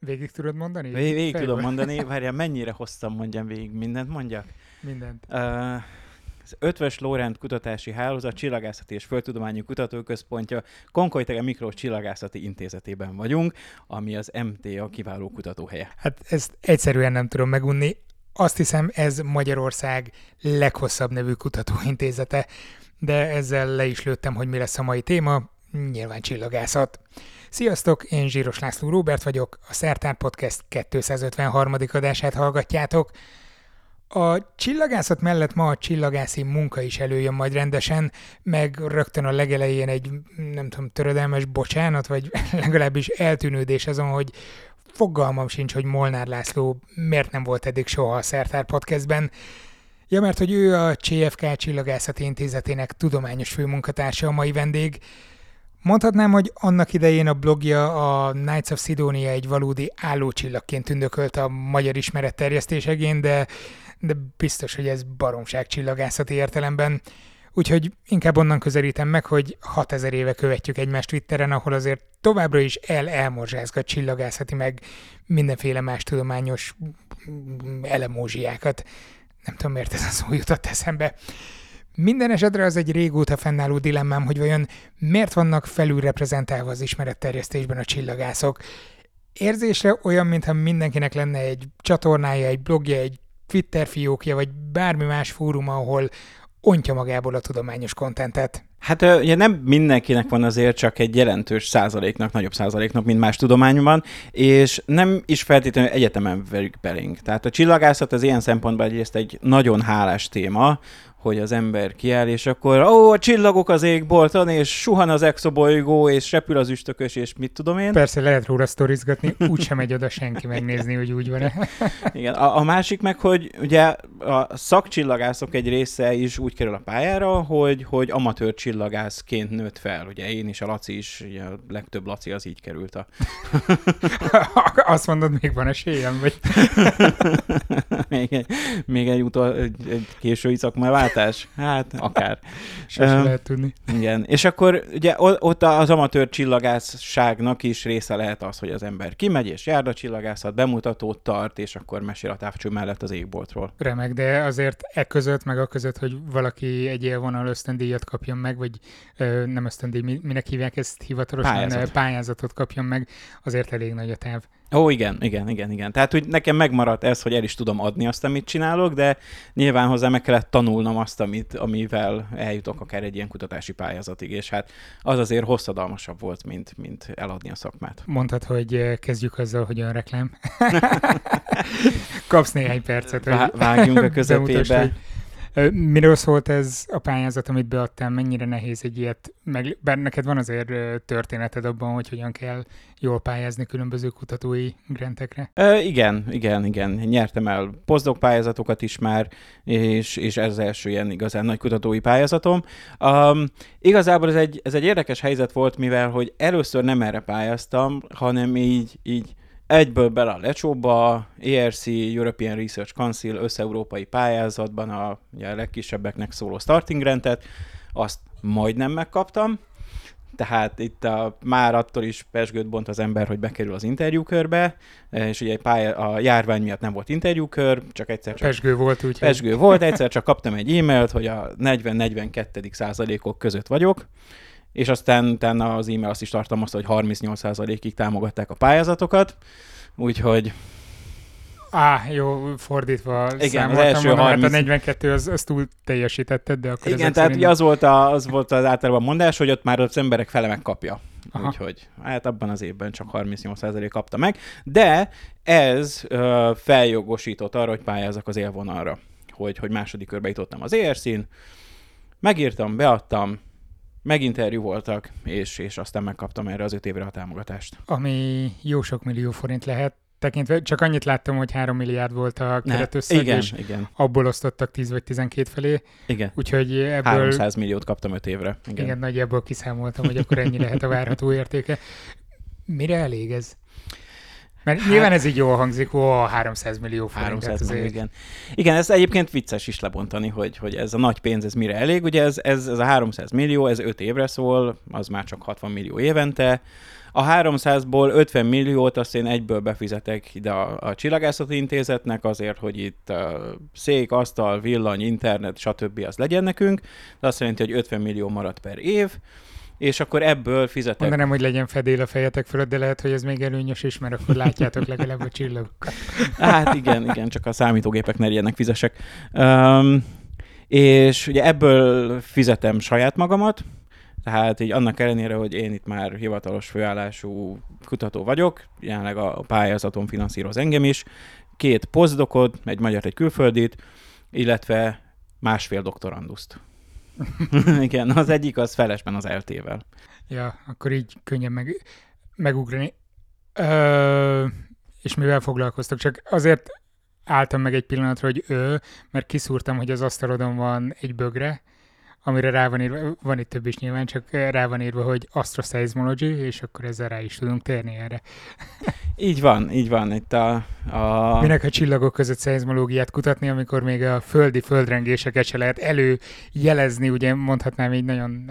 Végig tudod mondani? Vég, végig Fejből? tudom mondani, várjál, mennyire hosszan mondjam végig mindent, mondjak? Mindent. Uh, az Ötvös Lórend Kutatási Hálózat Csillagászati és Földtudományi Kutatóközpontja Konkolytege Miklós Csillagászati Intézetében vagyunk, ami az MTA kiváló kutatóhelye. Hát ezt egyszerűen nem tudom megunni. Azt hiszem, ez Magyarország leghosszabb nevű kutatóintézete, de ezzel le is lőttem, hogy mi lesz a mai téma, nyilván csillagászat. Sziasztok, én Zsíros László Róbert vagyok, a Szertár Podcast 253. adását hallgatjátok. A csillagászat mellett ma a csillagászi munka is előjön majd rendesen, meg rögtön a legelején egy, nem tudom, törödelmes bocsánat, vagy legalábbis eltűnődés azon, hogy fogalmam sincs, hogy Molnár László miért nem volt eddig soha a Szertár Podcastben. Ja, mert hogy ő a CFK Csillagászati Intézetének tudományos főmunkatársa a mai vendég. Mondhatnám, hogy annak idején a blogja a Knights of Sidonia egy valódi állócsillagként tündökölt a magyar ismeret terjesztésegén, de, de biztos, hogy ez baromság csillagászati értelemben. Úgyhogy inkább onnan közelítem meg, hogy 6000 éve követjük egymást Twitteren, ahol azért továbbra is el-elmorzsázgat csillagászati meg mindenféle más tudományos elemózsiákat. Nem tudom, miért ez a szó jutott eszembe. Minden esetre az egy régóta fennálló dilemmám, hogy vajon miért vannak felülreprezentálva az ismeretterjesztésben a csillagászok. Érzésre olyan, mintha mindenkinek lenne egy csatornája, egy blogja, egy Twitter fiókja, vagy bármi más fórum, ahol ontja magából a tudományos kontentet. Hát ugye nem mindenkinek van azért csak egy jelentős százaléknak, nagyobb százaléknak, mint más tudományban, és nem is feltétlenül egyetemen verjük belénk. Tehát a csillagászat az ilyen szempontból egyrészt egy nagyon hálás téma, hogy az ember kiáll, és akkor ó, a csillagok az égbolton, és suhan az exobolygó, és repül az üstökös, és mit tudom én. Persze lehet róla sztorizgatni, úgysem megy oda senki megnézni, hogy úgy van-e. Igen, a, a másik meg, hogy ugye a szakcsillagászok egy része is úgy kerül a pályára, hogy, hogy amatőr csillagászként nőtt fel. Ugye én is, a Laci is, ugye a legtöbb Laci az így került a... Azt mondod, még van esélyem, vagy... még egy, még egy, utol, egy, egy késői szakmaváltás? Hát, akár. Sose Öm, lehet tudni. Igen, és akkor ugye ott az amatőr csillagászságnak is része lehet az, hogy az ember kimegy és jár a csillagászat, bemutatót tart, és akkor mesél a távcső mellett az égboltról. Remek, de azért e között, meg a között, hogy valaki egy élvonal ösztöndíjat kapjon meg, vagy ö, nem ösztöndíj, mi- minek hívják ezt hivatalosan, Pályázat. Pályázat. pályázatot kapjon meg, azért elég nagy a táv. Ó, igen, igen, igen, igen. Tehát, hogy nekem megmaradt ez, hogy el is tudom adni azt, amit csinálok, de nyilván hozzá meg kellett tanulnom azt, amit, amivel eljutok akár egy ilyen kutatási pályázatig, és hát az azért hosszadalmasabb volt, mint, mint eladni a szakmát. Mondhatod, hogy ö, kezdjük azzal, hogy önreklám. Kapsz néhány percet, hogy Vá- vágjunk a bemutasd, közepébe. hogy Ö, Miről szólt ez a pályázat, amit beadtál? Mennyire nehéz egy ilyet? Meg, bár neked van azért történeted abban, hogy hogyan kell jól pályázni különböző kutatói grantekre. Ö, igen, igen, igen. Nyertem el postdoc pályázatokat is már, és, és ez az első ilyen igazán nagy kutatói pályázatom. Um, igazából ez egy, ez egy érdekes helyzet volt, mivel hogy először nem erre pályáztam, hanem így, így egyből bele a lecsóba, ERC, European Research Council összeurópai pályázatban a, ugye a legkisebbeknek szóló starting grantet, azt majdnem megkaptam, tehát itt a, már attól is pesgőt bont az ember, hogy bekerül az interjúkörbe, és ugye egy pálya, a járvány miatt nem volt interjúkör, csak egyszer csak Pesgő volt, úgyhogy pesgő volt, egyszer csak kaptam egy e-mailt, hogy a 40-42. százalékok között vagyok, és aztán utána az e-mail azt is tartalmazta, hogy 38 százalékig támogatták a pályázatokat, úgyhogy Á, jó, fordítva Igen, számoltam, az első mondom, 30 hát a 42 az, az túl teljesítetted, de akkor igen, tehát szerint- az volt, a, az volt az általában mondás, hogy ott már az emberek fele megkapja. Aha. Úgyhogy hát abban az évben csak 38% kapta meg, de ez ö, feljogosított arra, hogy pályázak az élvonalra, hogy, hogy második körbe jutottam az ERC-n, megírtam, beadtam, meginterjú voltak, és, és aztán megkaptam erre az öt évre a támogatást. Ami jó sok millió forint lehet, tekintve csak annyit láttam, hogy 3 milliárd volt a keretösszeg, igen, és igen, abból osztottak 10 vagy 12 felé, igen. úgyhogy ebből 300 milliót kaptam öt évre. Igen. igen. igen, nagyjából kiszámoltam, hogy akkor ennyi lehet a várható értéke. Mire elég ez? Mert hát, nyilván ez így jól hangzik, ó, 300 millió forint. 300 millió, igen. Igen, ez egyébként vicces is lebontani, hogy, hogy ez a nagy pénz, ez mire elég. Ugye ez, ez, ez a 300 millió, ez 5 évre szól, az már csak 60 millió évente. A 300-ból 50 milliót azt én egyből befizetek ide a, a Csillagászati Intézetnek azért, hogy itt a szék, asztal, villany, internet, stb. az legyen nekünk, de azt jelenti, hogy 50 millió marad per év, és akkor ebből fizetek. Mondanám, hogy legyen fedél a fejetek fölött, de lehet, hogy ez még előnyös is, mert akkor látjátok legalább a csillagokat. Hát igen, igen, csak a számítógépek ne legyenek fizesek. Um, és ugye ebből fizetem saját magamat, tehát így annak ellenére, hogy én itt már hivatalos főállású kutató vagyok, jelenleg a pályázatom finanszíroz engem is, két posztdokod, egy magyar, egy külföldit, illetve másfél doktoranduszt. Igen, az egyik az felesben az eltével. Ja, akkor így könnyen meg, megugrani. Ö, és mivel foglalkoztok? Csak azért álltam meg egy pillanatra, hogy ő, mert kiszúrtam, hogy az asztalodon van egy bögre, amire rá van írva, van itt több is nyilván, csak rá van írva, hogy astroseismology, és akkor ezzel rá is tudunk térni erre. Így van, így van. Itt a, a... Minek a csillagok között szeizmológiát kutatni, amikor még a földi földrengéseket se lehet előjelezni, ugye mondhatnám így nagyon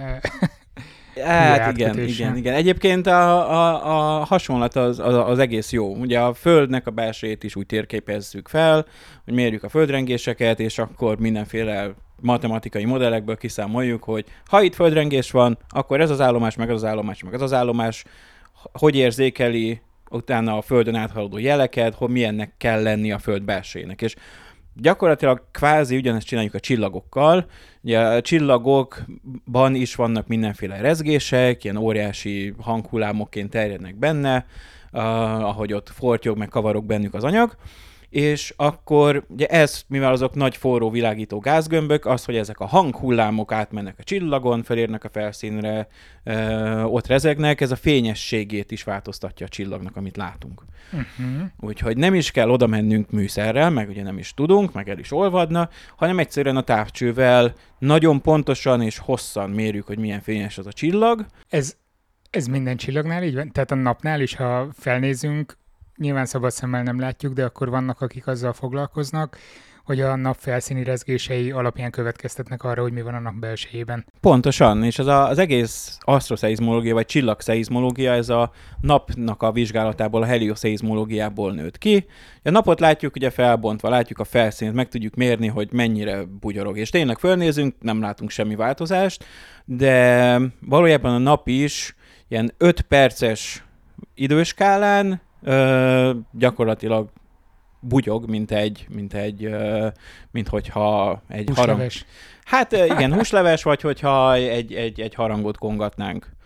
Hát igen, igen, igen. Egyébként a, a, a hasonlat az, az, az egész jó. Ugye a Földnek a belsejét is úgy térképezzük fel, hogy mérjük a földrengéseket, és akkor mindenféle matematikai modellekből kiszámoljuk, hogy ha itt földrengés van, akkor ez az állomás, meg az az állomás, meg az az állomás, hogy érzékeli utána a Földön áthaladó jeleket, hogy milyennek kell lenni a Föld belsejének. És gyakorlatilag kvázi ugyanezt csináljuk a csillagokkal. Ugye a csillagokban is vannak mindenféle rezgések, ilyen óriási hanghullámokként terjednek benne, uh, ahogy ott fortyog, meg kavarok bennük az anyag és akkor ugye ez, mivel azok nagy forró világító gázgömbök, az, hogy ezek a hanghullámok átmennek a csillagon, felérnek a felszínre, ö, ott rezegnek, ez a fényességét is változtatja a csillagnak, amit látunk. Uh-huh. Úgyhogy nem is kell oda mennünk műszerrel, meg ugye nem is tudunk, meg el is olvadna, hanem egyszerűen a távcsővel nagyon pontosan és hosszan mérjük, hogy milyen fényes az a csillag. Ez, ez minden csillagnál így van? Tehát a napnál is, ha felnézünk, nyilván szabad szemmel nem látjuk, de akkor vannak, akik azzal foglalkoznak, hogy a nap felszíni rezgései alapján következtetnek arra, hogy mi van a nap belsejében. Pontosan, és az, a, az egész asztroszeizmológia, vagy csillagszeizmológia, ez a napnak a vizsgálatából, a helioszeizmológiából nőtt ki. A napot látjuk ugye felbontva, látjuk a felszínt, meg tudjuk mérni, hogy mennyire bugyorog. És tényleg fölnézünk, nem látunk semmi változást, de valójában a nap is ilyen 5 perces időskálán ö, gyakorlatilag bugyog, mint egy, mint egy, ö, mint hogyha egy húsleves. harang... Hát igen, húsleves, vagy hogyha egy, egy, egy harangot kongatnánk.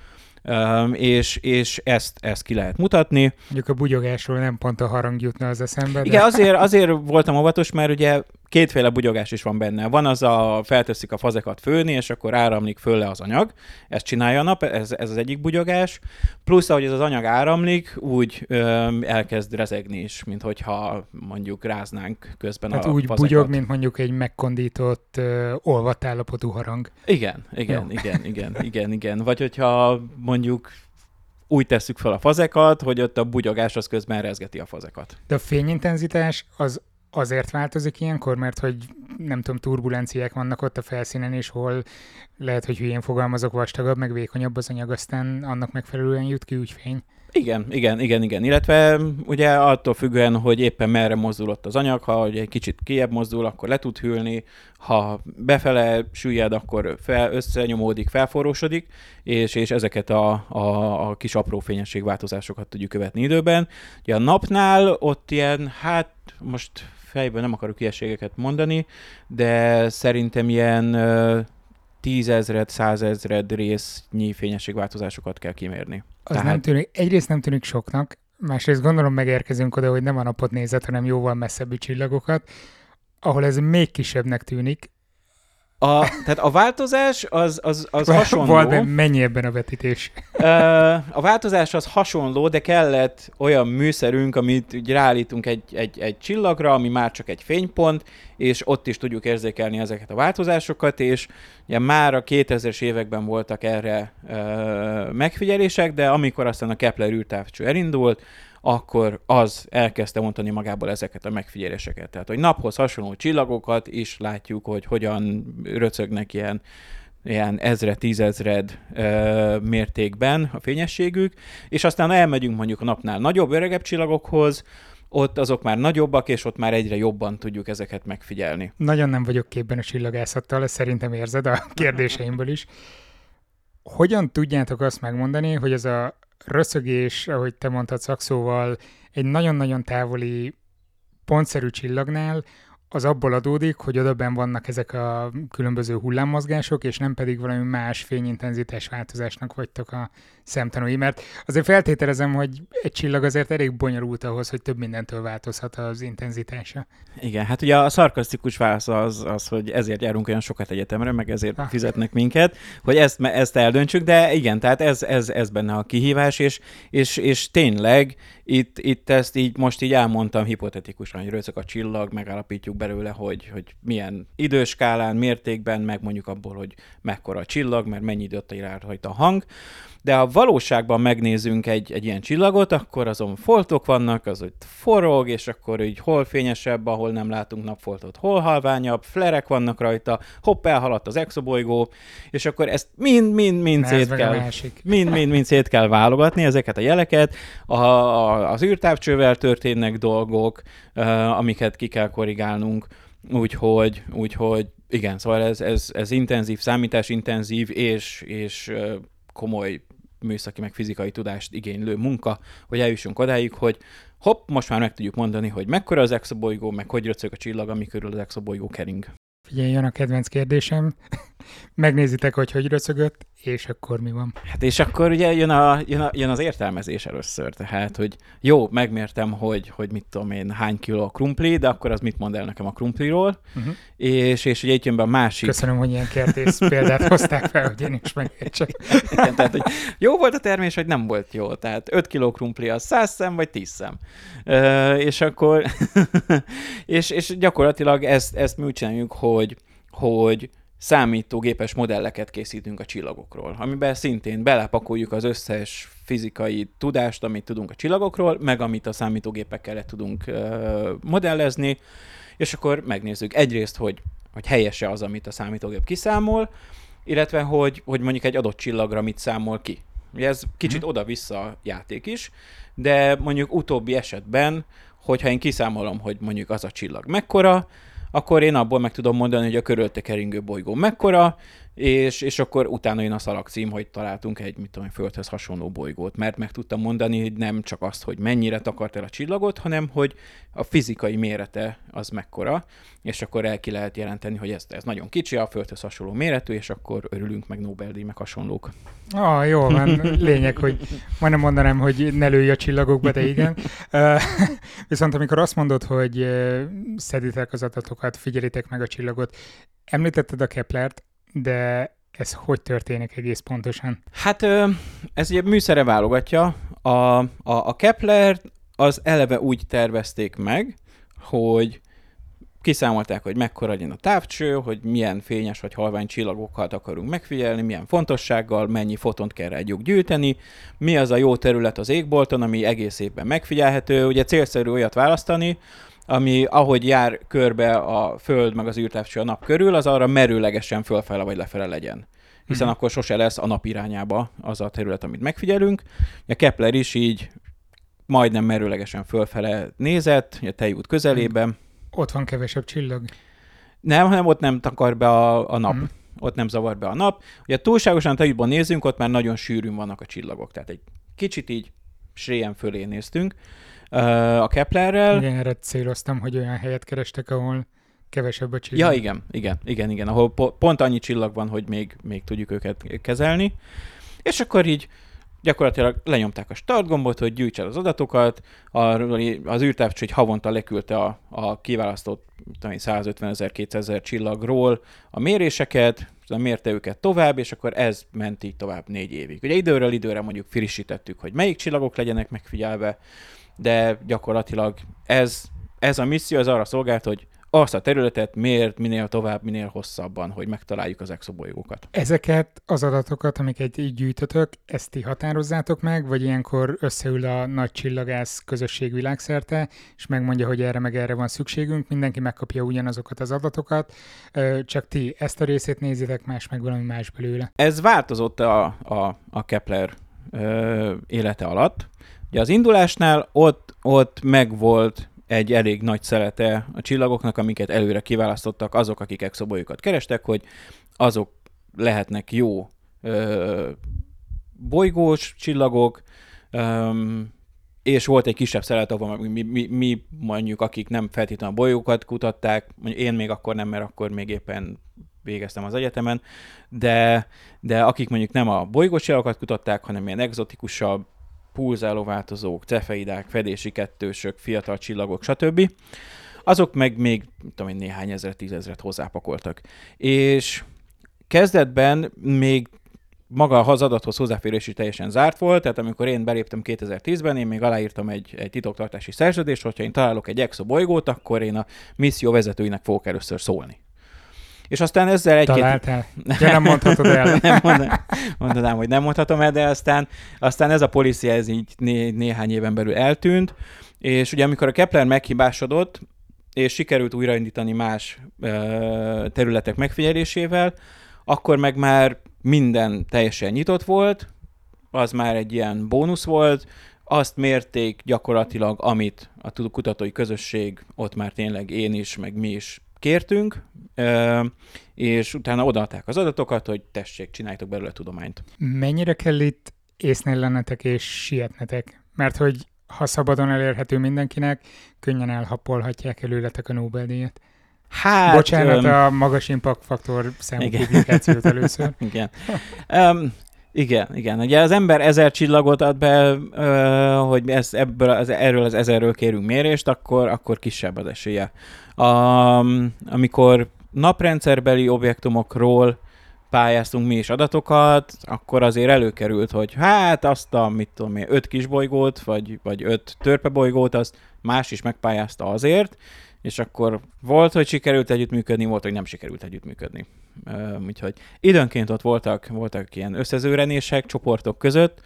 Um, és, és ezt, ezt ki lehet mutatni. Mondjuk a bugyogásról nem pont a harang jutna az eszembe. De... Igen, azért, azért voltam óvatos, mert ugye kétféle bugyogás is van benne. Van az a felteszik a fazekat főni, és akkor áramlik fölle az anyag. Ezt csinálja a nap, ez, ez az egyik bugyogás. Plusz, ahogy ez az anyag áramlik, úgy öm, elkezd rezegni is, mint hogyha mondjuk ráznánk közben hát a úgy fazekat. bugyog, mint mondjuk egy megkondított, uh, olvadt állapotú harang. Igen, igen, Jó. igen, igen, igen, igen. Vagy hogyha mondjuk úgy tesszük fel a fazekat, hogy ott a bugyogás az közben rezgeti a fazekat. De a fényintenzitás az azért változik ilyenkor, mert hogy nem tudom, turbulenciák vannak ott a felszínen, és hol lehet, hogy hülyén fogalmazok, vastagabb, meg vékonyabb az anyag, aztán annak megfelelően jut ki úgy fény. Igen, igen, igen, igen. Illetve ugye attól függően, hogy éppen merre mozdulott az anyag, ha egy kicsit kiebb mozdul, akkor le tud hűlni, ha befele süllyed, akkor fel, összenyomódik, felforrósodik, és, és ezeket a, a, a kis apró fényességváltozásokat tudjuk követni időben. Ugye a napnál ott ilyen, hát most fejből nem akarok ilyeségeket mondani, de szerintem ilyen tízezred, százezred résznyi fényességváltozásokat kell kimérni. Az Tehát... nem tűnik, egyrészt nem tűnik soknak, másrészt gondolom megérkezünk oda, hogy nem a napot nézett, hanem jóval messzebbi csillagokat, ahol ez még kisebbnek tűnik, a, tehát a változás az, az, az hasonló. Val, mennyi ebben a vetítés? A változás az hasonló, de kellett olyan műszerünk, amit ugye ráállítunk egy, egy, egy csillagra, ami már csak egy fénypont, és ott is tudjuk érzékelni ezeket a változásokat, és ugye már a 2000-es években voltak erre ö, megfigyelések, de amikor aztán a Kepler űrtávcső elindult, akkor az elkezdte mondani magából ezeket a megfigyeléseket. Tehát, hogy naphoz hasonló csillagokat is látjuk, hogy hogyan röcögnek ilyen ilyen ezre, tízezred ö, mértékben a fényességük, és aztán elmegyünk mondjuk a napnál nagyobb, öregebb csillagokhoz, ott azok már nagyobbak, és ott már egyre jobban tudjuk ezeket megfigyelni. Nagyon nem vagyok képben a csillagászattal, ezt szerintem érzed a kérdéseimből is. Hogyan tudjátok azt megmondani, hogy ez a röszögés, ahogy te mondtad szakszóval, egy nagyon-nagyon távoli pontszerű csillagnál az abból adódik, hogy odaben vannak ezek a különböző hullámmozgások, és nem pedig valami más fényintenzitás változásnak vagytok a szemtanúi, mert azért feltételezem, hogy egy csillag azért elég bonyolult ahhoz, hogy több mindentől változhat az intenzitása. Igen, hát ugye a szarkasztikus válasz az, az hogy ezért járunk olyan sokat egyetemre, meg ezért ah. fizetnek minket, hogy ezt, ezt eldöntsük, de igen, tehát ez, ez, ez benne a kihívás, és, és, és tényleg itt, itt ezt így most így elmondtam hipotetikusan, hogy röcök a csillag, megállapítjuk belőle, hogy, hogy milyen időskálán, mértékben, meg mondjuk abból, hogy mekkora a csillag, mert mennyi időt ér rajta a hang. De ha valóságban megnézünk egy, egy ilyen csillagot, akkor azon foltok vannak, az hogy forog, és akkor így hol fényesebb, ahol nem látunk napfoltot, hol halványabb, flerek vannak rajta, hopp, elhaladt az exobolygó, és akkor ezt mind-mind-mind szét kell, mind-mind-mind szét kell válogatni, ezeket a jeleket, a, a, az űrtávcsővel történnek dolgok, uh, amiket ki kell korrigálnunk, úgyhogy, úgyhogy igen, szóval ez, ez, ez intenzív, számításintenzív és, és komoly műszaki meg fizikai tudást igénylő munka, hogy eljussunk odáig, hogy hopp, most már meg tudjuk mondani, hogy mekkora az exobolygó, meg hogy röcög a csillag, ami körül az exobolygó kering. Figyelj, jön a kedvenc kérdésem. Megnézitek, hogy hogy röcögött, és akkor mi van? Hát és akkor ugye jön, a, jön, a, jön az értelmezés először, tehát, hogy jó, megmértem, hogy, hogy mit tudom én, hány kiló a krumpli, de akkor az mit mond el nekem a krumpliról, uh-huh. és, és ugye itt jön be a másik. Köszönöm, hogy ilyen kertész példát hozták fel, hogy én is megértsek. Igen, tehát, hogy jó volt a termés, vagy nem volt jó, tehát 5 kiló krumpli az 100 szem, vagy 10 szem. Uh, és akkor, és, és gyakorlatilag ezt, ezt mi úgy csináljuk, hogy, hogy számítógépes modelleket készítünk a csillagokról, amiben szintén belepakoljuk az összes fizikai tudást, amit tudunk a csillagokról, meg amit a számítógépekkel tudunk uh, modellezni, és akkor megnézzük egyrészt, hogy, hogy helyese az, amit a számítógép kiszámol, illetve hogy, hogy mondjuk egy adott csillagra mit számol ki. Ugye ez kicsit mm. oda-vissza játék is, de mondjuk utóbbi esetben, hogyha én kiszámolom, hogy mondjuk az a csillag mekkora, akkor én abból meg tudom mondani, hogy a körülte keringő bolygó mekkora, és, és akkor utána jön a szalagcím, hogy találtunk egy, mit tudom, földhöz hasonló bolygót, mert meg tudtam mondani, hogy nem csak azt, hogy mennyire takart el a csillagot, hanem hogy a fizikai mérete az mekkora, és akkor el ki lehet jelenteni, hogy ez, ez nagyon kicsi, a földhöz hasonló méretű, és akkor örülünk meg Nobel-díj, meg hasonlók. Ah, jó van, lényeg, hogy majdnem mondanám, hogy ne lőj a csillagokba, de igen. Viszont amikor azt mondod, hogy szeditek az adatokat, figyelitek meg a csillagot, említetted a Keplert, de ez hogy történik egész pontosan? Hát ez ugye műszere válogatja. A, a, a Kepler az eleve úgy tervezték meg, hogy kiszámolták, hogy mekkora legyen a távcső, hogy milyen fényes vagy halvány csillagokat akarunk megfigyelni, milyen fontossággal, mennyi fotont kell rájuk gyűjteni, mi az a jó terület az égbolton, ami egész évben megfigyelhető. Ugye célszerű olyat választani, ami ahogy jár körbe a Föld meg az űrtávcső a nap körül, az arra merőlegesen fölfele vagy lefele legyen. Hiszen uh-huh. akkor sose lesz a nap irányába az a terület, amit megfigyelünk. A Kepler is így majdnem merőlegesen fölfele nézett, a tejút közelében. Ott van kevesebb csillag. Nem, hanem ott nem takar be a, a nap. Uh-huh. Ott nem zavar be a nap. Ugye túlságosan tejútban nézünk, ott már nagyon sűrűn vannak a csillagok. Tehát egy kicsit így sréjen fölé néztünk a Keplerrel. Igen, erre céloztam, hogy olyan helyet kerestek, ahol kevesebb a csillag. Ja, igen, igen, igen, igen, ahol po- pont annyi csillag van, hogy még, még tudjuk őket kezelni. És akkor így gyakorlatilag lenyomták a start gombot, hogy gyűjts el az adatokat, az űrtávcső egy havonta leküldte a, a kiválasztott 150 ezer, 200 ezer csillagról a méréseket, mérte őket tovább, és akkor ez ment így tovább négy évig. Ugye időről időre mondjuk frissítettük, hogy melyik csillagok legyenek megfigyelve, de gyakorlatilag ez, ez a misszió az arra szolgált, hogy azt a területet miért minél tovább, minél hosszabban, hogy megtaláljuk az exobolygókat. Ezeket az adatokat, amiket így gyűjtötök, ezt ti határozzátok meg, vagy ilyenkor összeül a nagy csillagász közösség világszerte, és megmondja, hogy erre meg erre van szükségünk, mindenki megkapja ugyanazokat az adatokat, csak ti ezt a részét nézitek, más meg valami más belőle. Ez változott a, a, a Kepler ö, élete alatt. Ugye az indulásnál ott, ott megvolt egy elég nagy szelete a csillagoknak, amiket előre kiválasztottak azok, akik exobolyokat kerestek, hogy azok lehetnek jó ö, bolygós csillagok, ö, és volt egy kisebb szelet, ahol mi, mi, mi mondjuk, akik nem feltétlenül a bolygókat kutatták, mondjuk én még akkor nem, mert akkor még éppen végeztem az egyetemen, de, de akik mondjuk nem a bolygós csillagokat kutatták, hanem ilyen exotikusabb, pulzáló változók, cefeidák, fedési kettősök, fiatal csillagok, stb. Azok meg még, tudom én, néhány ezer, tízezret hozzápakoltak. És kezdetben még maga az adathoz hozzáférés is teljesen zárt volt, tehát amikor én beléptem 2010-ben, én még aláírtam egy, egy titoktartási szerződést, hogyha én találok egy exo bolygót, akkor én a misszió vezetőinek fogok először szólni. És aztán ezzel egy Találtál? Ja, nem mondhatod el. nem mondanám, mondanám, hogy nem mondhatom el, de aztán, aztán ez a policy ez így né, néhány éven belül eltűnt, és ugye amikor a Kepler meghibásodott, és sikerült újraindítani más ö, területek megfigyelésével, akkor meg már minden teljesen nyitott volt, az már egy ilyen bónusz volt, azt mérték gyakorlatilag, amit a kutatói közösség, ott már tényleg én is, meg mi is kértünk, és utána odaadták az adatokat, hogy tessék, csináljátok belőle tudományt. Mennyire kell itt észnél lennetek és sietnetek? Mert hogy ha szabadon elérhető mindenkinek, könnyen elhappolhatják előletek a Nobel-díjat. Hát, Bocsánat, a magas impact faktor számú igen. publikációt először. igen. Um, igen, igen. Ugye az ember ezer csillagot ad be, ö, hogy ez, ebből az, erről az ezerről kérünk mérést, akkor, akkor kisebb az esélye. A, amikor naprendszerbeli objektumokról pályáztunk mi is adatokat, akkor azért előkerült, hogy hát azt a, mit tudom én, öt kisbolygót, vagy, vagy öt törpebolygót, azt más is megpályázta azért, és akkor volt, hogy sikerült együttműködni, volt, hogy nem sikerült együttműködni. Úgyhogy időnként ott voltak, voltak ilyen összezőrenések csoportok között,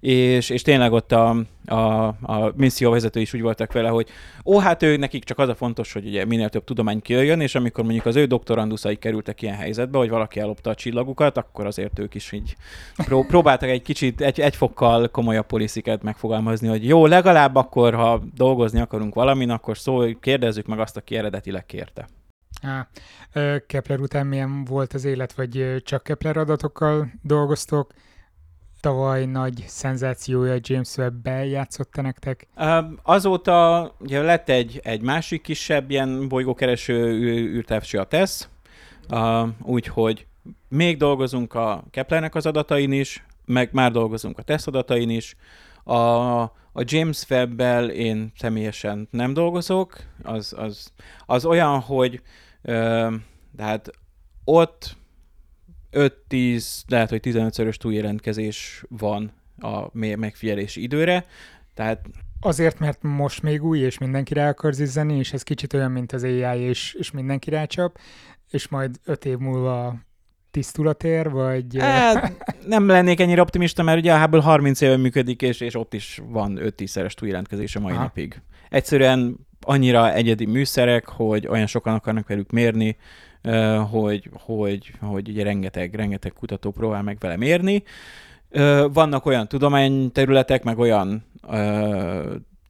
és, és tényleg ott a, a, a misszióvezető is úgy voltak vele, hogy ó, hát ő nekik csak az a fontos, hogy ugye minél több tudomány kijöjjön, és amikor mondjuk az ő doktoranduszai kerültek ilyen helyzetbe, hogy valaki ellopta a csillagukat, akkor azért ők is így pró- próbáltak egy kicsit, egy, egy fokkal komolyabb polisziket megfogalmazni, hogy jó, legalább akkor, ha dolgozni akarunk valamin, akkor szó, kérdezzük meg azt, aki eredetileg kérte. Á, Kepler után milyen volt az élet, vagy csak Kepler adatokkal dolgoztok? Tavaly nagy szenzációja James Webb-be játszotta nektek? Azóta ugye lett egy, egy másik kisebb ilyen bolygókereső űrtávcső a TESS, úgyhogy még dolgozunk a Keplernek az adatain is, meg már dolgozunk a TESS adatain is. A, a James Webb-bel én személyesen nem dolgozok, az, az, az olyan, hogy tehát ott 5-10, lehet, hogy 15-szörös túljelentkezés van a megfigyelési időre, tehát Azért, mert most még új, és mindenki rá akar zizzeni, és ez kicsit olyan, mint az AI, és, és mindenki rácsap, és majd öt év múlva tisztulat ér, vagy... Hát, nem lennék ennyire optimista, mert ugye a Hubble 30 éve működik, és, és ott is van 5-10-szeres túljelentkezés a mai Aha. napig. Egyszerűen annyira egyedi műszerek, hogy olyan sokan akarnak velük mérni, hogy, hogy, hogy ugye rengeteg, rengeteg kutató próbál meg vele mérni. Vannak olyan tudományterületek, meg olyan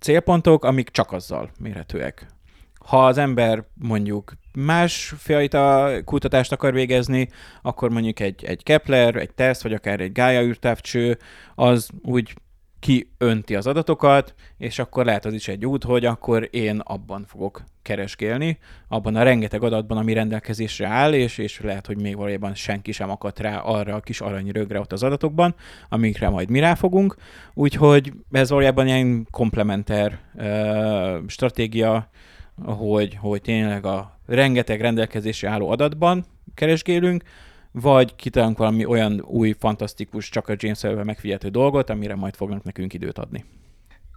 célpontok, amik csak azzal mérhetőek. Ha az ember mondjuk másfajta kutatást akar végezni, akkor mondjuk egy, egy Kepler, egy TESZ, vagy akár egy Gaia űrtávcső, az úgy kiönti az adatokat, és akkor lehet az is egy út, hogy akkor én abban fogok keresgélni, abban a rengeteg adatban, ami rendelkezésre áll, és, és lehet, hogy még valójában senki sem akadt rá arra a kis aranyrögre ott az adatokban, amikre majd mi ráfogunk. Úgyhogy ez valójában ilyen komplementer uh, stratégia, hogy, hogy tényleg a rengeteg rendelkezésre álló adatban keresgélünk, vagy kitalálunk valami olyan új, fantasztikus, csak a James Webb megfigyelhető dolgot, amire majd fognak nekünk időt adni.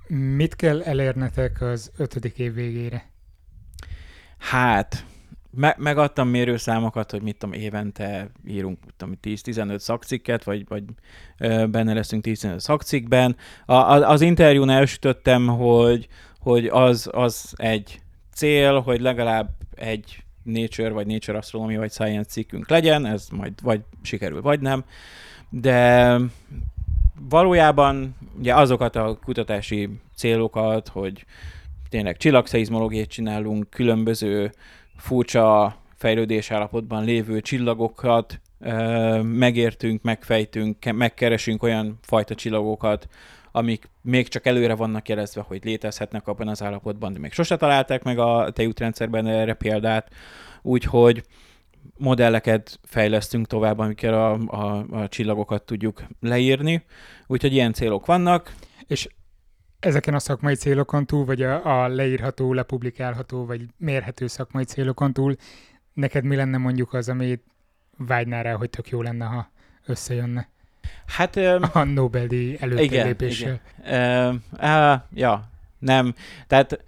Mit kell elérnetek az ötödik év végére? Hát, me- megadtam mérőszámokat, hogy mit tudom, évente írunk tudom, 10-15 szakcikket, vagy, vagy ö, benne leszünk 15 szakcikkben. A, a, az interjún elsütöttem, hogy, hogy az, az egy cél, hogy legalább egy Nature, vagy Nature Astronomy, vagy Science cikkünk legyen, ez majd vagy sikerül, vagy nem. De valójában ugye azokat a kutatási célokat, hogy tényleg csillagszeizmológiát csinálunk, különböző furcsa fejlődés állapotban lévő csillagokat megértünk, megfejtünk, megkeresünk olyan fajta csillagokat, amik még csak előre vannak jelezve, hogy létezhetnek abban az állapotban, de még sose találták meg a tejútrendszerben erre példát, úgyhogy modelleket fejlesztünk tovább, amikkel a, a, a csillagokat tudjuk leírni. Úgyhogy ilyen célok vannak. És ezeken a szakmai célokon túl, vagy a, a leírható, lepublikálható, vagy mérhető szakmai célokon túl, neked mi lenne mondjuk az, amit vágynál rá, hogy tök jó lenne, ha összejönne? Hát... A Nobel-díj. Igen, igen. Uh, uh, ja, nem. Tehát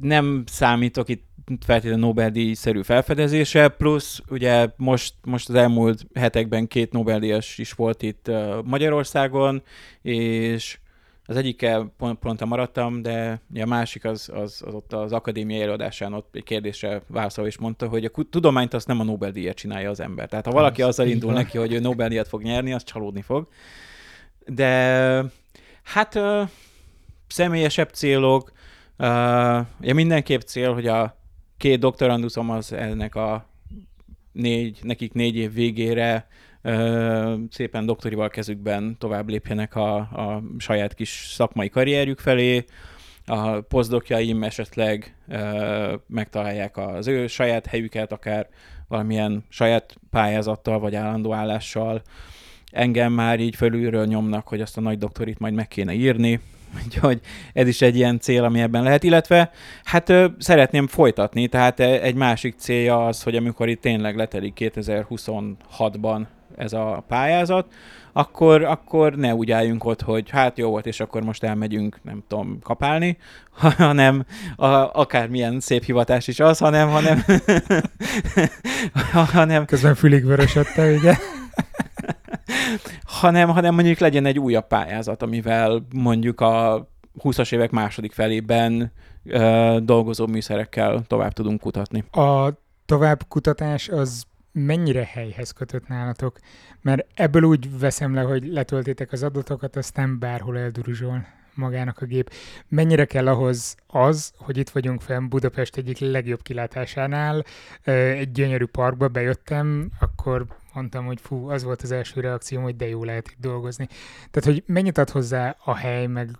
nem számítok itt feltétlenül Nobel-díj-szerű felfedezése, plusz ugye most, most az elmúlt hetekben két Nobel-díjas is volt itt Magyarországon, és az egyikkel pont, pont maradtam, de a másik az, az, az ott az akadémiai előadásán ott egy kérdésre válaszol és mondta, hogy a tudományt azt nem a Nobel-díjat csinálja az ember. Tehát ha valaki az azzal indul neki, hogy ő Nobel-díjat fog nyerni, az csalódni fog. De hát uh, személyesebb célok, uh, ja, mindenképp cél, hogy a két doktorandusom az ennek a négy, nekik négy év végére ö, szépen doktorival kezükben tovább lépjenek a, a saját kis szakmai karrierjük felé, a posztdokjaim esetleg ö, megtalálják az ő saját helyüket, akár valamilyen saját pályázattal vagy állandó állással. Engem már így fölülről nyomnak, hogy azt a nagy doktorit majd meg kéne írni, Úgyhogy ez is egy ilyen cél, ami ebben lehet, illetve hát ö, szeretném folytatni, tehát egy másik célja az, hogy amikor itt tényleg letelik 2026-ban ez a pályázat, akkor, akkor ne úgy álljunk ott, hogy hát jó volt, és akkor most elmegyünk, nem tudom, kapálni, hanem a, akármilyen szép hivatás is az, hanem, hanem, hanem Közben fülig vörösödte, ugye? hanem, hanem mondjuk legyen egy újabb pályázat, amivel mondjuk a 20-as évek második felében ö, dolgozó műszerekkel tovább tudunk kutatni. A továbbkutatás az mennyire helyhez kötött nálatok? Mert ebből úgy veszem le, hogy letöltétek az adatokat, aztán bárhol elduruzsol magának a gép. Mennyire kell ahhoz az, hogy itt vagyunk fenn Budapest egyik legjobb kilátásánál, egy gyönyörű parkba bejöttem, akkor mondtam, hogy fú, az volt az első reakcióm, hogy de jó lehet itt dolgozni. Tehát, hogy mennyit ad hozzá a hely, meg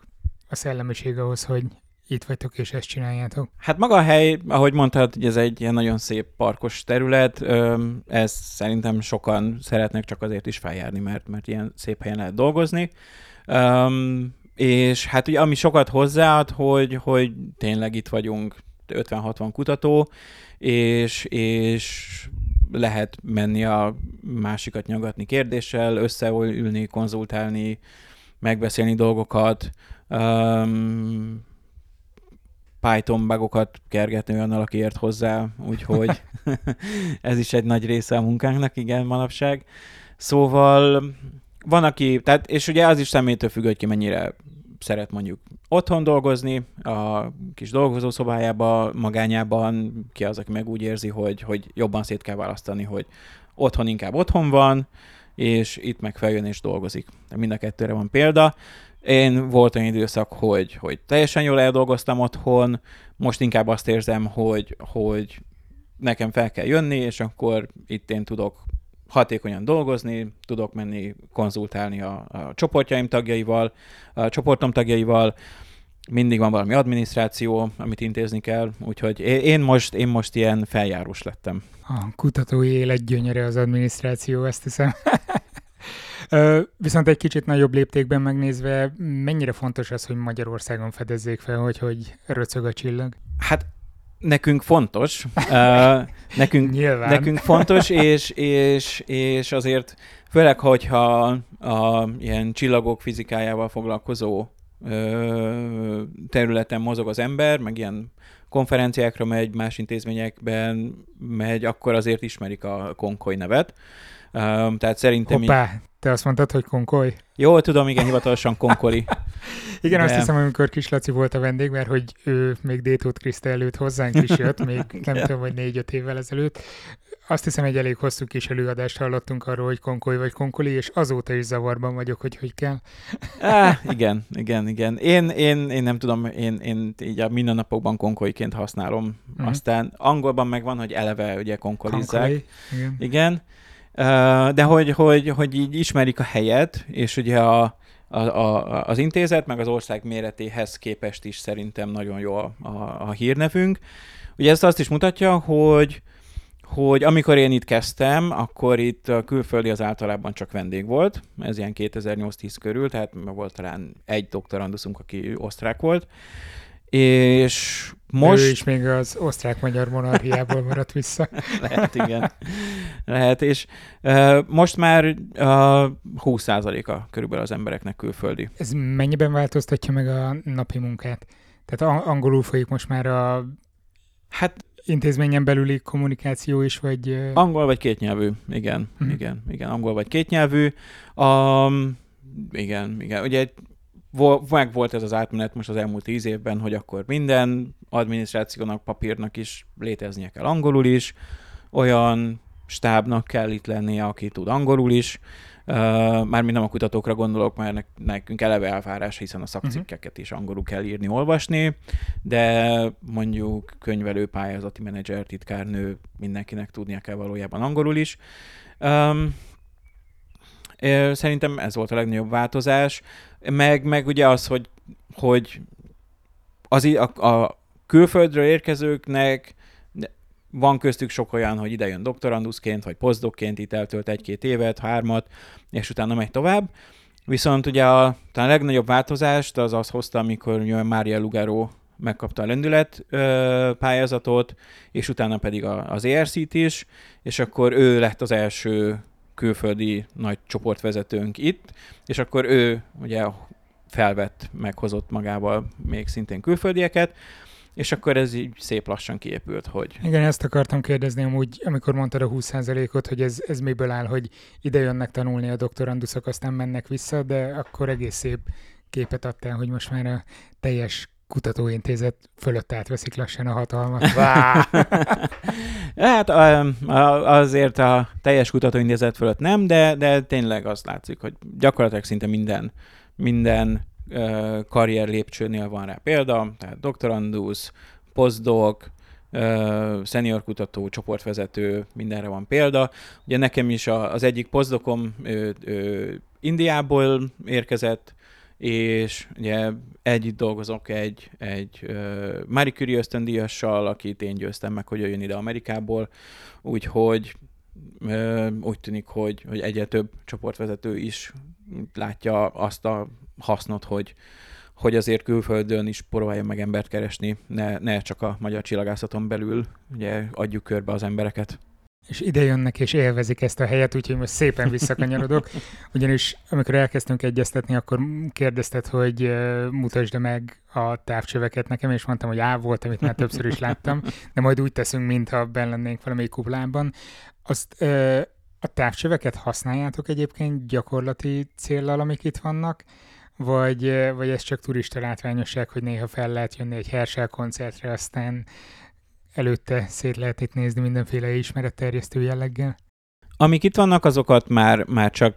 a szellemiség ahhoz, hogy itt vagytok és ezt csináljátok? Hát maga a hely, ahogy mondtad, hogy ez egy ilyen nagyon szép parkos terület, ez szerintem sokan szeretnek csak azért is feljárni, mert, mert ilyen szép helyen lehet dolgozni. Um, és hát ugye ami sokat hozzáad, hogy, hogy tényleg itt vagyunk 50-60 kutató, és, és lehet menni a másikat nyagatni kérdéssel, összeülni, konzultálni, megbeszélni dolgokat, um, Python bugokat kergetni olyannal, aki ért hozzá, úgyhogy ez is egy nagy része a munkánknak, igen, manapság. Szóval van, aki, tehát, és ugye az is személytől függ, hogy ki mennyire szeret mondjuk otthon dolgozni, a kis dolgozószobájába, magányában, ki az, aki meg úgy érzi, hogy, hogy jobban szét kell választani, hogy otthon inkább otthon van, és itt meg feljön és dolgozik. Mind a kettőre van példa. Én volt olyan időszak, hogy, hogy teljesen jól eldolgoztam otthon, most inkább azt érzem, hogy, hogy nekem fel kell jönni, és akkor itt én tudok hatékonyan dolgozni, tudok menni konzultálni a, a csoportjaim tagjaival, a csoportom tagjaival, mindig van valami adminisztráció, amit intézni kell, úgyhogy én most, én most ilyen feljárós lettem. A kutatói élet gyönyöre az adminisztráció, ezt hiszem. Viszont egy kicsit nagyobb léptékben megnézve, mennyire fontos az, hogy Magyarországon fedezzék fel, hogy hogy röcög a csillag? Hát nekünk fontos. Uh, nekünk, Nyilván. nekünk fontos, és, és, és azért főleg, hogyha a ilyen csillagok fizikájával foglalkozó ö, területen mozog az ember, meg ilyen konferenciákra megy, más intézményekben megy, akkor azért ismerik a Konkoly nevet. Um, tehát szerintem... Hoppá, így... te azt mondtad, hogy Konkoly? Jó, tudom, igen, hivatalosan Konkoli. igen, de... azt hiszem, amikor Kis Laci volt a vendég, mert hogy ő még Détót Kriszta előtt hozzánk is jött, még nem tudom, hogy négy-öt évvel ezelőtt, azt hiszem, egy elég hosszú kis előadást hallottunk arról, hogy konkoly vagy konkoli, és azóta is zavarban vagyok, hogy hogy kell. Á, igen, igen, igen. Én, én, én nem tudom, én, én így a mindennapokban konkolyként használom. Mm. Aztán angolban meg van, hogy eleve ugye konkolizzák. Konkoli, igen. igen. De hogy, hogy, hogy így ismerik a helyet, és ugye a, a, a, az intézet, meg az ország méretéhez képest is szerintem nagyon jó a, a, a hírnevünk. Ugye ez azt is mutatja, hogy hogy amikor én itt kezdtem, akkor itt a külföldi az általában csak vendég volt, ez ilyen 2008-10 körül, tehát volt talán egy doktoranduszunk, aki osztrák volt, és most... Ő is még az osztrák-magyar monarchiából maradt vissza. Lehet, igen. Lehet, és uh, most már uh, 20%-a körülbelül az embereknek külföldi. Ez mennyiben változtatja meg a napi munkát? Tehát angolul folyik most már a Hát intézményen belüli kommunikáció is, vagy... Angol vagy kétnyelvű, igen, uh-huh. igen, igen, angol vagy kétnyelvű. Um, igen, igen, ugye meg volt ez az átmenet most az elmúlt tíz évben, hogy akkor minden adminisztrációnak, papírnak is léteznie kell angolul is, olyan stábnak kell itt lennie, aki tud angolul is, Mármint nem a kutatókra gondolok, mert nekünk eleve elvárás, hiszen a szakcikkeket is angolul kell írni, olvasni, de mondjuk könyvelő, pályázati menedzser, titkárnő, mindenkinek tudnia kell valójában angolul is. Um, Szerintem ez volt a legnagyobb változás, meg, meg ugye az, hogy, hogy az, a, a külföldről érkezőknek van köztük sok olyan, hogy idejön doktoranduszként, vagy posztdokként, itt eltölt egy-két évet, hármat, és utána megy tovább. Viszont ugye a, talán a legnagyobb változást az az hozta, amikor Mária Lugaro megkapta a lendület ö, pályázatot, és utána pedig a, az ERC-t is, és akkor ő lett az első külföldi nagy csoportvezetőnk itt, és akkor ő ugye felvett, meghozott magával még szintén külföldieket, és akkor ez így szép lassan kiépült, hogy... Igen, ezt akartam kérdezni amúgy, amikor mondtad a 20%-ot, hogy ez, ez miből áll, hogy ide jönnek tanulni a doktoranduszok, aztán mennek vissza, de akkor egész szép képet adtál, hogy most már a teljes kutatóintézet fölött átveszik lassan a hatalmat. hát azért a teljes kutatóintézet fölött nem, de, de tényleg azt látszik, hogy gyakorlatilag szinte minden, minden karrier lépcsőnél van rá példa, tehát doktorandusz, postdoc, senior kutató, csoportvezető, mindenre van példa. Ugye nekem is az egyik poszdokom Indiából érkezett, és ugye együtt dolgozok egy, egy uh, Marie Curie ösztöndíjassal, akit én győztem meg, hogy jöjjön ide Amerikából, úgyhogy uh, úgy tűnik, hogy, hogy egyre több csoportvezető is látja azt a hasznot, hogy, hogy azért külföldön is próbáljon meg embert keresni, ne, ne csak a magyar csillagászaton belül ugye adjuk körbe az embereket. És ide jönnek és élvezik ezt a helyet, úgyhogy most szépen visszakanyarodok. Ugyanis amikor elkezdtünk egyeztetni, akkor kérdezted, hogy mutasd meg a távcsöveket nekem, és mondtam, hogy á, volt, amit már többször is láttam, de majd úgy teszünk, mintha benn lennénk valamelyik kuplában. Azt a távcsöveket használjátok egyébként gyakorlati céllal, amik itt vannak, vagy, vagy ez csak turista látványosság, hogy néha fel lehet jönni egy Herschel koncertre, aztán előtte szét lehet itt nézni mindenféle ismeretterjesztő jelleggel? Amik itt vannak, azokat már, már csak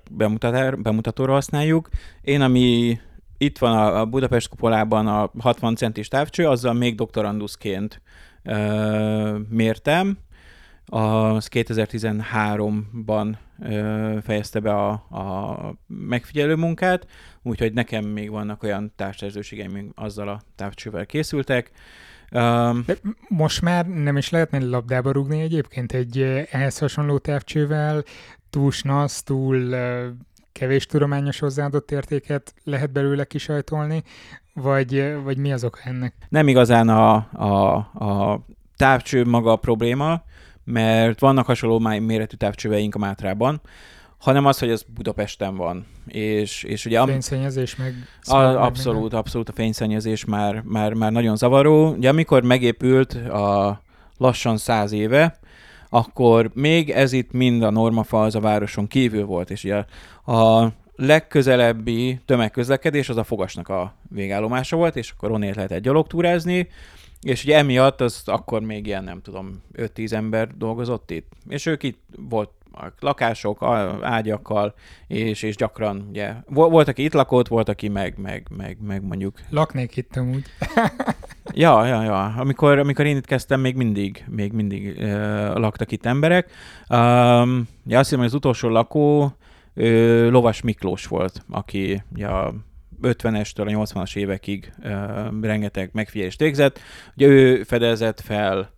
bemutatóra használjuk. Én, ami itt van a Budapest kupolában a 60 centis távcső, azzal még doktoranduszként ö, mértem, az 2013-ban fejezte be a, a megfigyelő munkát, úgyhogy nekem még vannak olyan társszerzőségeim, azzal a távcsővel készültek. Um, De most már nem is lehetne labdába rúgni egyébként egy ehhez hasonló távcsővel, túl snasz, túl kevés tudományos hozzáadott értéket lehet belőle kisajtolni, vagy, vagy mi az oka ennek? Nem igazán a, a, a távcső maga a probléma, mert vannak hasonló méretű távcsöveink a Mátrában, hanem az, hogy ez Budapesten van. És, és ugye... Am- Fényszennyezés meg... a, abszolút, abszolút a fényszennyezés már, már, már nagyon zavaró. Ugye amikor megépült a lassan száz éve, akkor még ez itt mind a Normafa az a városon kívül volt, és ugye a legközelebbi tömegközlekedés az a Fogasnak a végállomása volt, és akkor onnét lehetett gyalogtúrázni, és ugye emiatt az akkor még ilyen, nem tudom, 5-10 ember dolgozott itt. És ők itt volt lakások, ágyakkal, és, és gyakran, ugye, volt, aki itt lakott, volt, aki meg, meg, meg, meg mondjuk... Laknék itt amúgy. ja, ja, ja. Amikor, amikor én itt kezdtem, még mindig, még mindig uh, laktak itt emberek. Um, ja, azt hiszem, hogy az utolsó lakó uh, Lovas Miklós volt, aki ja, 50-estől a 80-as évekig uh, rengeteg megfigyelést végzett. Ugye ő fedezett fel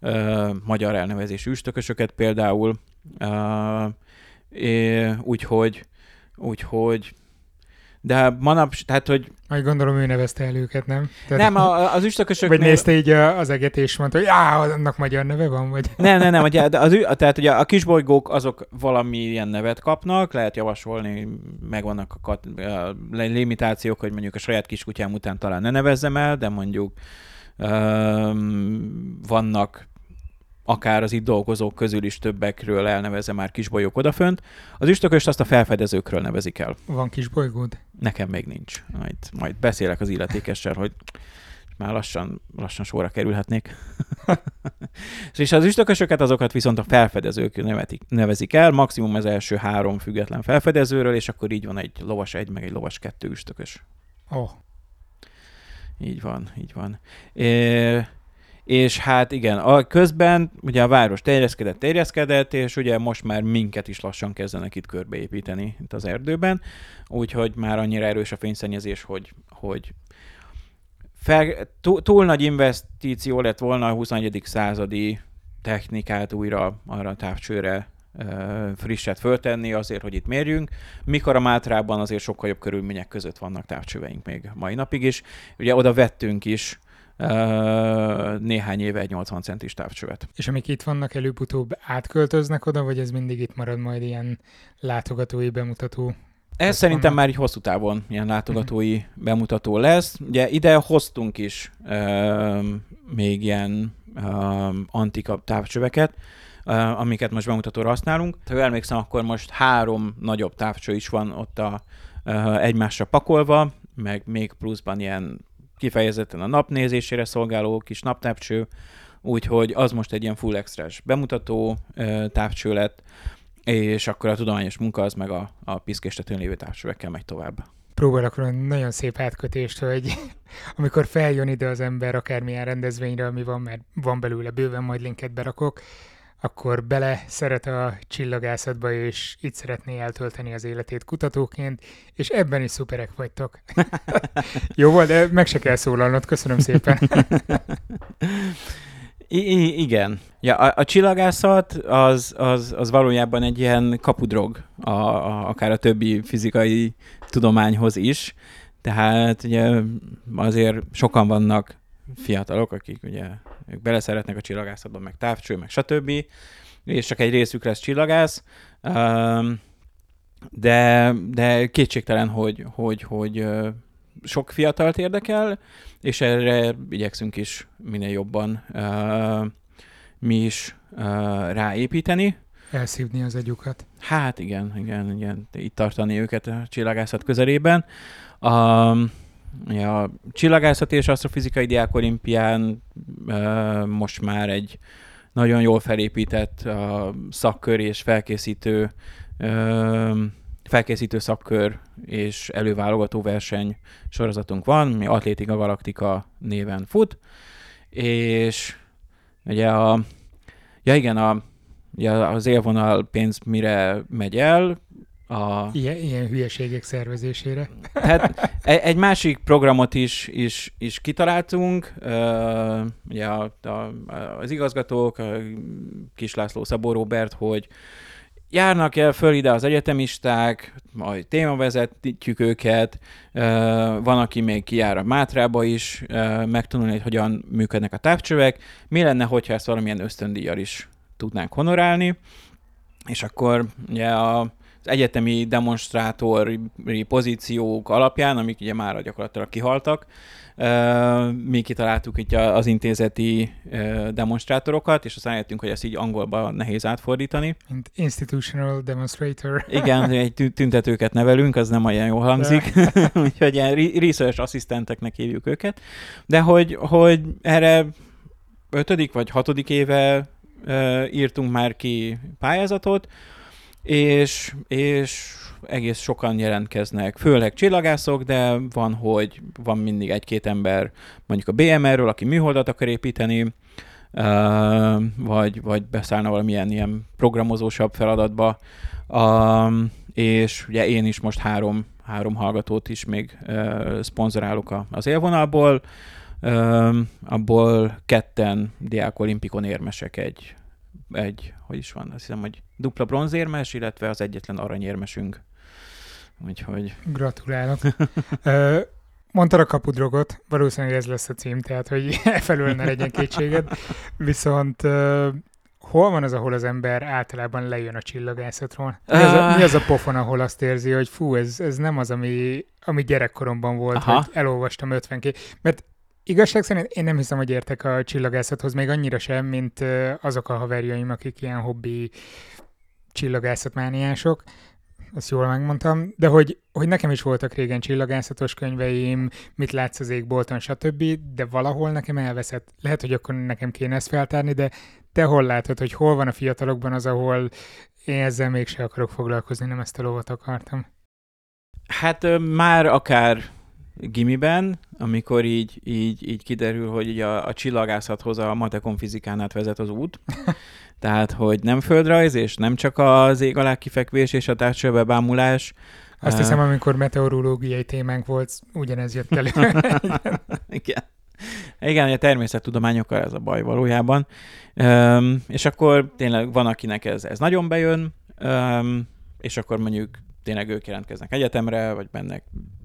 uh, magyar elnevezésű üstökösöket például, uh, úgyhogy, úgyhogy de manap, tehát, hogy... Majd gondolom ő nevezte el őket, nem? Tehát, nem, a, az üstökösöknél... Vagy nézte így az eget és mondta, hogy á, annak magyar neve van, vagy... Nem, nem, nem, ugye, az, tehát ugye a kisbolygók azok valamilyen nevet kapnak, lehet javasolni, megvannak a, kat, a limitációk, hogy mondjuk a saját kiskutyám után talán ne nevezzem el, de mondjuk um, vannak akár az itt dolgozók közül is többekről elneveze már kisbolyók odafönt. Az üstököst azt a felfedezőkről nevezik el. Van kisbolygód? Nekem még nincs. Majd, majd beszélek az illetékessel, hogy már lassan, lassan sorra kerülhetnék. és az üstökösöket azokat viszont a felfedezők nevetik, nevezik el, maximum az első három független felfedezőről, és akkor így van egy lovas egy, meg egy lovas kettő üstökös. Oh. Így van, így van. É, és hát igen, a közben ugye a város terjeszkedett, terjeszkedett, és ugye most már minket is lassan kezdenek itt körbeépíteni itt az erdőben, úgyhogy már annyira erős a fényszennyezés, hogy, hogy fel, túl, túl nagy investíció lett volna a 21. századi technikát újra arra a távcsőre frisset föltenni azért, hogy itt mérjünk, mikor a Mátrában azért sokkal jobb körülmények között vannak távcsöveink még mai napig is. Ugye oda vettünk is néhány éve egy 80 centis távcsövet. És amik itt vannak, előbb-utóbb átköltöznek oda, vagy ez mindig itt marad majd ilyen látogatói bemutató? Ez szerintem már így hosszú távon ilyen látogatói uh-huh. bemutató lesz. Ugye ide hoztunk is uh, még ilyen uh, antika távcsöveket, uh, amiket most bemutatóra használunk. Ha emlékszem, akkor most három nagyobb távcső is van ott a, uh, egymásra pakolva, meg még pluszban ilyen kifejezetten a napnézésére szolgáló kis naptávcső, úgyhogy az most egy ilyen full extrás bemutató távcső lett, és akkor a tudományos munka az meg a, a piszkéstetőn lévő távcsövekkel megy tovább. Próbálok nagyon szép átkötést, hogy amikor feljön ide az ember akármilyen rendezvényre, ami van, mert van belőle bőven, majd linket berakok, akkor bele szeret a csillagászatba, és itt szeretné eltölteni az életét kutatóként, és ebben is szuperek vagytok. Jó volt, de meg se kell szólalnod, köszönöm szépen. I- igen. Ja, a, a csillagászat az, az, az valójában egy ilyen kapudrog, a, a, akár a többi fizikai tudományhoz is. Tehát ugye azért sokan vannak fiatalok, akik ugye ők beleszeretnek a csillagászatban, meg távcső, meg stb. És csak egy részük lesz csillagász. De, de kétségtelen, hogy, hogy, hogy sok fiatalt érdekel, és erre igyekszünk is minél jobban mi is ráépíteni. Elszívni az agyukat. Hát igen, igen, igen, itt tartani őket a csillagászat közelében. Um, a csillagászati és asztrofizikai diák olimpián most már egy nagyon jól felépített a szakkör és felkészítő felkészítő szakkör és előválogató verseny sorozatunk van, mi Atlétika Galaktika néven fut, és ugye a, ja igen, a, ugye az élvonal pénz mire megy el, a... Ilyen, ilyen hülyeségek szervezésére. Hát egy másik programot is, is, is kitaláltunk, uh, ugye a, a, az igazgatók, a Kis László Szabó Robert, hogy járnak el föl ide az egyetemisták, majd témavezetjük őket, uh, van, aki még kijár a Mátrába is, uh, megtanulni, hogy hogyan működnek a távcsövek. Mi lenne, hogyha ezt valamilyen ösztöndíjjal is tudnánk honorálni, és akkor ugye a egyetemi demonstrátori pozíciók alapján, amik ugye már gyakorlatilag kihaltak, mi kitaláltuk itt az intézeti demonstrátorokat, és aztán jöttünk, hogy ezt így angolba nehéz átfordítani. Institutional demonstrator. Igen, egy tüntetőket nevelünk, az nem olyan jól hangzik, úgyhogy ilyen research asszisztenteknek hívjuk őket, de hogy, hogy erre ötödik vagy hatodik éve írtunk már ki pályázatot, és, és egész sokan jelentkeznek, főleg csillagászok, de van, hogy van mindig egy-két ember mondjuk a BMR-ről, aki műholdat akar építeni, vagy, vagy beszállna valamilyen ilyen programozósabb feladatba. és ugye én is most három, három hallgatót is még szponzorálok az élvonalból, abból ketten diák olimpikon érmesek egy, egy, hogy is van, azt hiszem, hogy dupla bronzérmes, illetve az egyetlen aranyérmesünk. Úgyhogy... Gratulálok. Mondtad a kapudrogot, valószínűleg ez lesz a cím, tehát hogy e felül ne legyen kétséged. Viszont hol van az, ahol az ember általában lejön a csillagászatról? Mi az a, mi az a pofon, ahol azt érzi, hogy fú, ez, ez nem az, ami, ami gyerekkoromban volt, Aha. hogy elolvastam 50 k Mert igazság szerint én nem hiszem, hogy értek a csillagászathoz még annyira sem, mint azok a haverjaim, akik ilyen hobbi csillagászatmániások ezt jól megmondtam, de hogy, hogy nekem is voltak régen csillagászatos könyveim, mit látsz az égbolton, stb., de valahol nekem elveszett. Lehet, hogy akkor nekem kéne ezt feltárni, de te hol látod, hogy hol van a fiatalokban az, ahol én ezzel mégse akarok foglalkozni, nem ezt a lovat akartam? Hát már akár gimiben, amikor így, így, így kiderül, hogy így a, a csillagászathoz a matekom fizikán át vezet az út, tehát, hogy nem földrajz, és nem csak az ég alá kifekvés és a társadalmi bámulás. Azt hiszem, amikor meteorológiai témánk volt, ugyanez jött elő. Igen. Igen, a természettudományokkal ez a baj valójában. Üm, és akkor tényleg van, akinek ez, ez nagyon bejön, üm, és akkor mondjuk tényleg ők jelentkeznek egyetemre, vagy mennek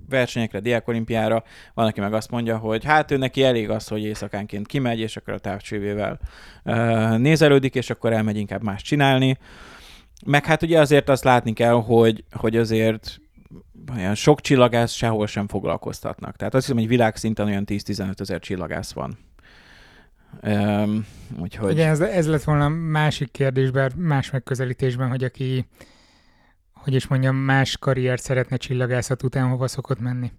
versenyekre, diákolimpiára, van, aki meg azt mondja, hogy hát ő neki elég az, hogy éjszakánként kimegy, és akkor a távcsővével nézelődik, és akkor elmegy inkább más csinálni. Meg hát ugye azért azt látni kell, hogy, hogy azért olyan sok csillagász sehol sem foglalkoztatnak. Tehát azt hiszem, hogy világszinten olyan 10-15 ezer csillagász van. Um, úgyhogy... Igen, ez, ez lett volna másik kérdés, bár más megközelítésben, hogy aki hogy is mondjam, más karriert szeretne csillagászat után hova szokott menni?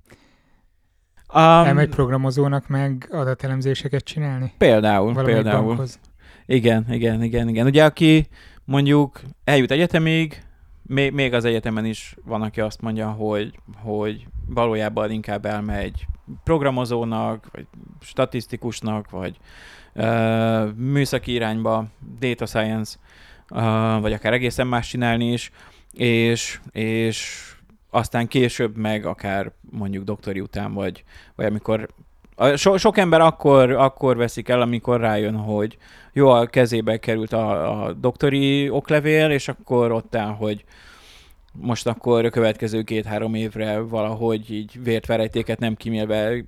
Um, Elmegy programozónak meg adatelemzéseket csinálni? Például, Valamelyik például. Bankhoz. Igen, igen, igen, igen. Ugye aki mondjuk eljut egyetemig, még, még az egyetemen is van, aki azt mondja, hogy, hogy valójában inkább elmegy programozónak, vagy statisztikusnak, vagy uh, műszaki irányba, data science, uh, vagy akár egészen más csinálni is és, és aztán később meg akár mondjuk doktori után, vagy, vagy amikor so, sok ember akkor, akkor veszik el, amikor rájön, hogy jó, a kezébe került a, a doktori oklevél, és akkor ott áll, hogy most akkor a következő két-három évre valahogy így vért verejtéket nem kimélve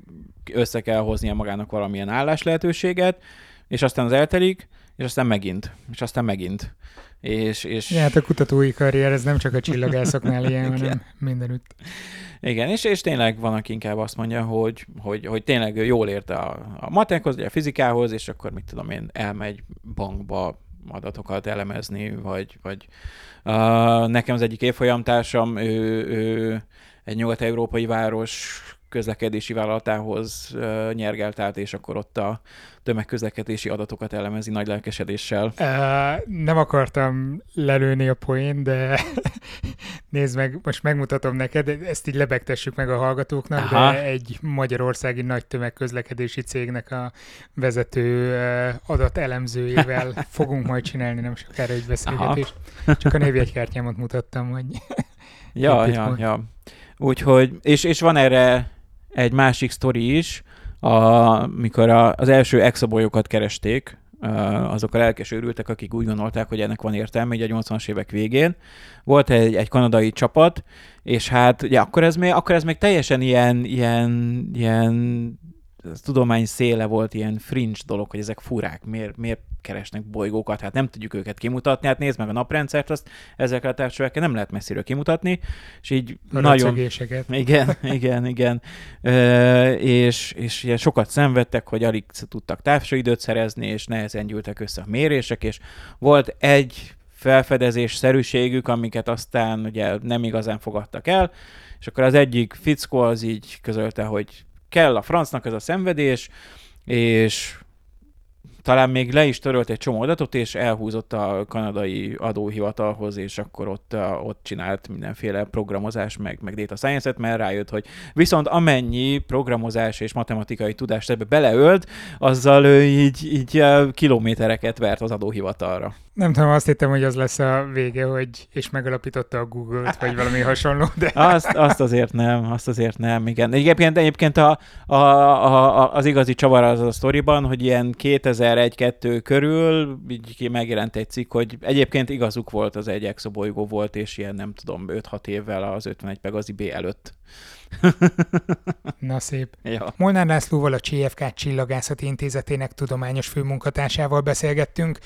össze kell hoznia magának valamilyen állás lehetőséget, és aztán az eltelik, és aztán megint, és aztán megint. És, és... Ja, hát a kutatói karrier, ez nem csak a csillagászoknál ilyen, hanem mindenütt. Igen, és, és tényleg van, aki inkább azt mondja, hogy, hogy, hogy tényleg jól érte a, a matekhoz, a fizikához, és akkor mit tudom én, elmegy bankba adatokat elemezni, vagy, vagy uh, nekem az egyik évfolyamtársam, ő, ő egy nyugat-európai város közlekedési vállalatához uh, nyergelt át, és akkor ott a tömegközlekedési adatokat elemezi nagy lelkesedéssel. Uh, nem akartam lelőni a poén, de nézd meg, most megmutatom neked, ezt így lebegtessük meg a hallgatóknak, Aha. de egy magyarországi nagy tömegközlekedési cégnek a vezető uh, adatelemzőjével fogunk majd csinálni nem sokára egy beszélgetést. Csak a névjegykártyámat mutattam, hogy Ja, ja, ja. Úgyhogy, és, és van erre egy másik sztori is, a, mikor a, az első exabolyokat keresték, azok a lelkes őrültek, akik úgy gondolták, hogy ennek van értelme, így a 80-as évek végén. Volt egy, egy kanadai csapat, és hát ugye akkor ez még, akkor ez még teljesen ilyen, ilyen, ilyen tudomány széle volt, ilyen fringe dolog, hogy ezek furák, miért, miért keresnek bolygókat, hát nem tudjuk őket kimutatni, hát nézd meg a naprendszert, azt ezekkel a távcsövekkel nem lehet messziről kimutatni, és így A nagyon... Igen, igen, igen. Ö, és, és ilyen sokat szenvedtek, hogy alig tudtak távcsőidőt szerezni, és nehezen gyűltek össze a mérések, és volt egy felfedezés szerűségük, amiket aztán ugye nem igazán fogadtak el, és akkor az egyik fickó az így közölte, hogy kell a francnak ez a szenvedés, és talán még le is törölt egy csomó adatot, és elhúzott a kanadai adóhivatalhoz, és akkor ott, ott csinált mindenféle programozás, meg, meg data science-et, mert rájött, hogy viszont amennyi programozás és matematikai tudást ebbe beleölt, azzal ő így, így eh, kilométereket vert az adóhivatalra. Nem tudom, azt hittem, hogy az lesz a vége, hogy és megalapította a Google-t, vagy valami hasonló, de... Azt, azt azért nem, azt azért nem, igen. Egyébként, egyébként a, a, a, az igazi csavar az a sztoriban, hogy ilyen 2001-2 körül így megjelent egy cikk, hogy egyébként igazuk volt, az egy exobolygó volt, és ilyen nem tudom, 5-6 évvel az 51 Pegazi B előtt. Na szép. Ja. Molnár Lászlóval a CFK Csillagászati Intézetének tudományos főmunkatársával beszélgettünk.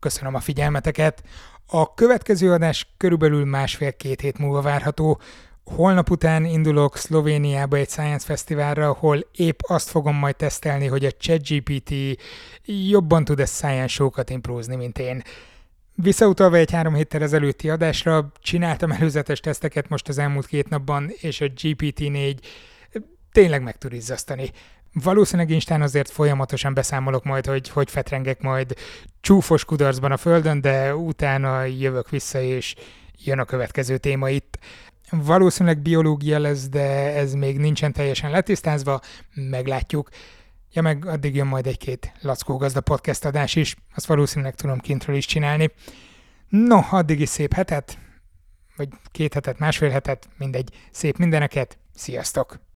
Köszönöm a figyelmeteket. A következő adás körülbelül másfél-két hét múlva várható. Holnap után indulok Szlovéniába egy Science Fesztiválra, ahol épp azt fogom majd tesztelni, hogy a ChatGPT jobban tud-e science show-kat mint én. Visszautalva egy három héttel ezelőtti adásra, csináltam előzetes teszteket most az elmúlt két napban, és a GPT-4 tényleg meg tud izzasztani. Valószínűleg Instán azért folyamatosan beszámolok majd, hogy hogy fetrengek majd csúfos kudarcban a földön, de utána jövök vissza, és jön a következő téma itt. Valószínűleg biológia lesz, de ez még nincsen teljesen letisztázva, meglátjuk. Ja, meg addig jön majd egy-két Lackó Gazda podcast adás is, azt valószínűleg tudom kintről is csinálni. No, addig is szép hetet, vagy két hetet, másfél hetet, mindegy, szép mindeneket, sziasztok!